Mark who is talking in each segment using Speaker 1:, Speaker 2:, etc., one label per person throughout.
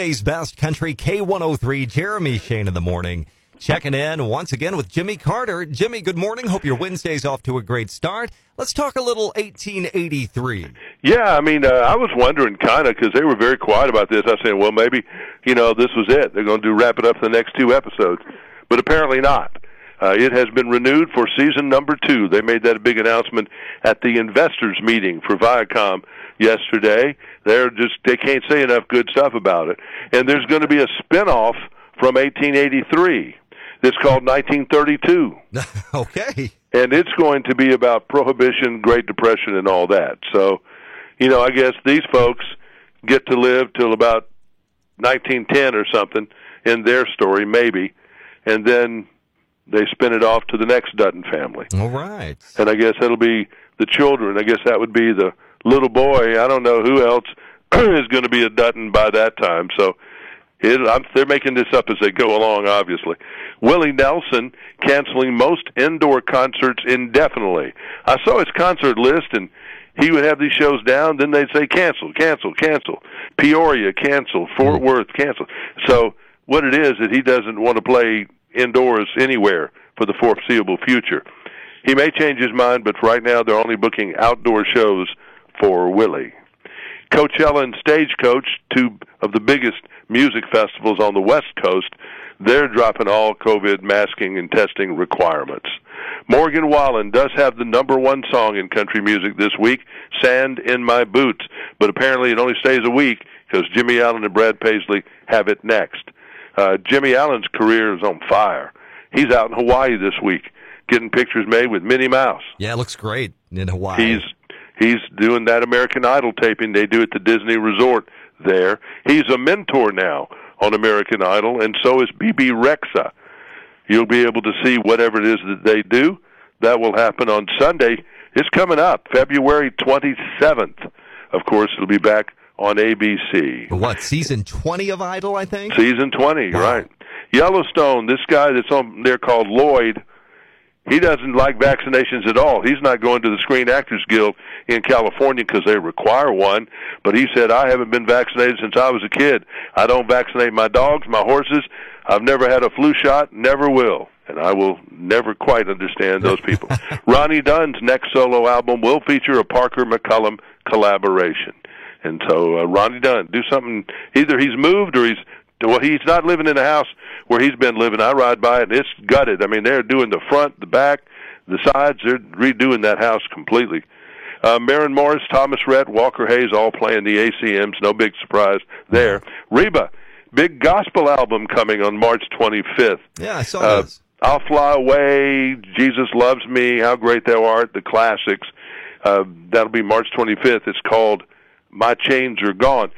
Speaker 1: Today's best country K103, Jeremy Shane in the morning. Checking in once again with Jimmy Carter. Jimmy, good morning. Hope your Wednesday's off to a great start. Let's talk a little 1883.
Speaker 2: Yeah, I mean, uh, I was wondering kind of because they were very quiet about this. I saying, well, maybe you know this was it. They're going to do wrap it up for the next two episodes, but apparently not. Uh, it has been renewed for season number two. They made that a big announcement at the investors meeting for Viacom yesterday. They're just they can't say enough good stuff about it. And there's going to be a spinoff from 1883. It's called 1932.
Speaker 1: okay.
Speaker 2: And it's going to be about prohibition, Great Depression, and all that. So, you know, I guess these folks get to live till about 1910 or something in their story, maybe, and then they spin it off to the next Dutton family.
Speaker 1: All right.
Speaker 2: And I guess that'll be the children. I guess that would be the little boy. I don't know who else is going to be a Dutton by that time. So it, I'm, they're making this up as they go along, obviously. Willie Nelson canceling most indoor concerts indefinitely. I saw his concert list, and he would have these shows down. Then they'd say cancel, cancel, cancel. Peoria, cancel. Fort mm. Worth, cancel. So what it is that he doesn't want to play indoors anywhere for the foreseeable future. He may change his mind, but right now they're only booking outdoor shows for Willie. Coachella and Stagecoach, two of the biggest music festivals on the West Coast, they're dropping all COVID masking and testing requirements. Morgan Wallen does have the number one song in country music this week, Sand in My Boots, but apparently it only stays a week because Jimmy Allen and Brad Paisley have it next. Uh, Jimmy Allen's career is on fire. He's out in Hawaii this week getting pictures made with Minnie Mouse.
Speaker 1: Yeah, it looks great in Hawaii.
Speaker 2: He's he's doing that American Idol taping they do at the Disney Resort there. He's a mentor now on American Idol, and so is Bebe Rexha. You'll be able to see whatever it is that they do. That will happen on Sunday. It's coming up, February 27th. Of course, it'll be back on ABC.
Speaker 1: What, season 20 of Idol, I think?
Speaker 2: Season 20,
Speaker 1: Wow.
Speaker 2: right. Yellowstone, this guy that's on there called Lloyd, he doesn't like vaccinations at all. He's not going to the Screen Actors Guild in California because they require one. But he said, I haven't been vaccinated since I was a kid. I don't vaccinate my dogs, my horses. I've never had a flu shot, never will. And I will never quite understand those people. Ronnie Dunn's next solo album will feature a Parker McCollum collaboration. And so, uh, Ronnie Dunn, do something. Either he's moved or he's well, he's not living in the house where he's been living. I ride by it, and it's gutted. I mean, they're doing the front, the back, the sides. They're redoing that house completely. Uh, Maren Morris, Thomas Rhett, Walker Hayes, all playing the ACMs. No big surprise there. Reba, big gospel album coming on March 25th.
Speaker 1: Yeah, I saw
Speaker 2: Uh,
Speaker 1: this.
Speaker 2: I'll Fly Away, Jesus Loves Me, How Great Thou Art, the classics. Uh, that'll be March 25th. It's called My Chains Are Gone.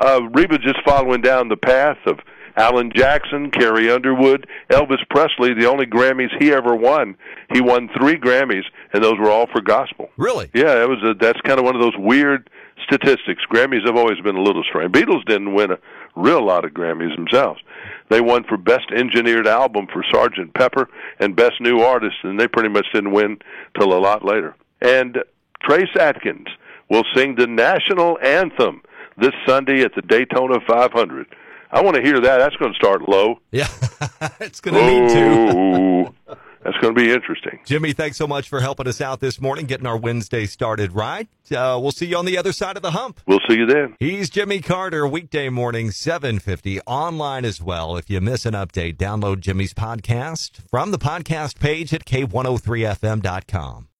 Speaker 2: Uh, Reba just following down the path of Alan Jackson, Carrie Underwood, Elvis Presley, the only Grammys he ever won. He won three Grammys, and those were all for gospel.
Speaker 1: Really?
Speaker 2: Yeah, it was a, that's kind of one of those weird statistics. Grammys have always been a little strange. Beatles didn't win a real lot of Grammys themselves. They won for Best Engineered Album for Sgt. Pepper and Best New Artist, and they pretty much didn't win till a lot later. And Trace Atkins will sing the national anthem this Sunday at the Daytona 500. I want to hear that. That's going to start low.
Speaker 1: Yeah, it's going to need to.
Speaker 2: Oh, that's going to be interesting.
Speaker 1: Jimmy, thanks so much for helping us out this morning, getting our Wednesday started right. Uh, we'll see you on the other side of the hump.
Speaker 2: We'll see you then.
Speaker 1: He's Jimmy Carter, weekday morning, 750, online as well. If you miss an update, download Jimmy's podcast from the podcast page at k103fm.com.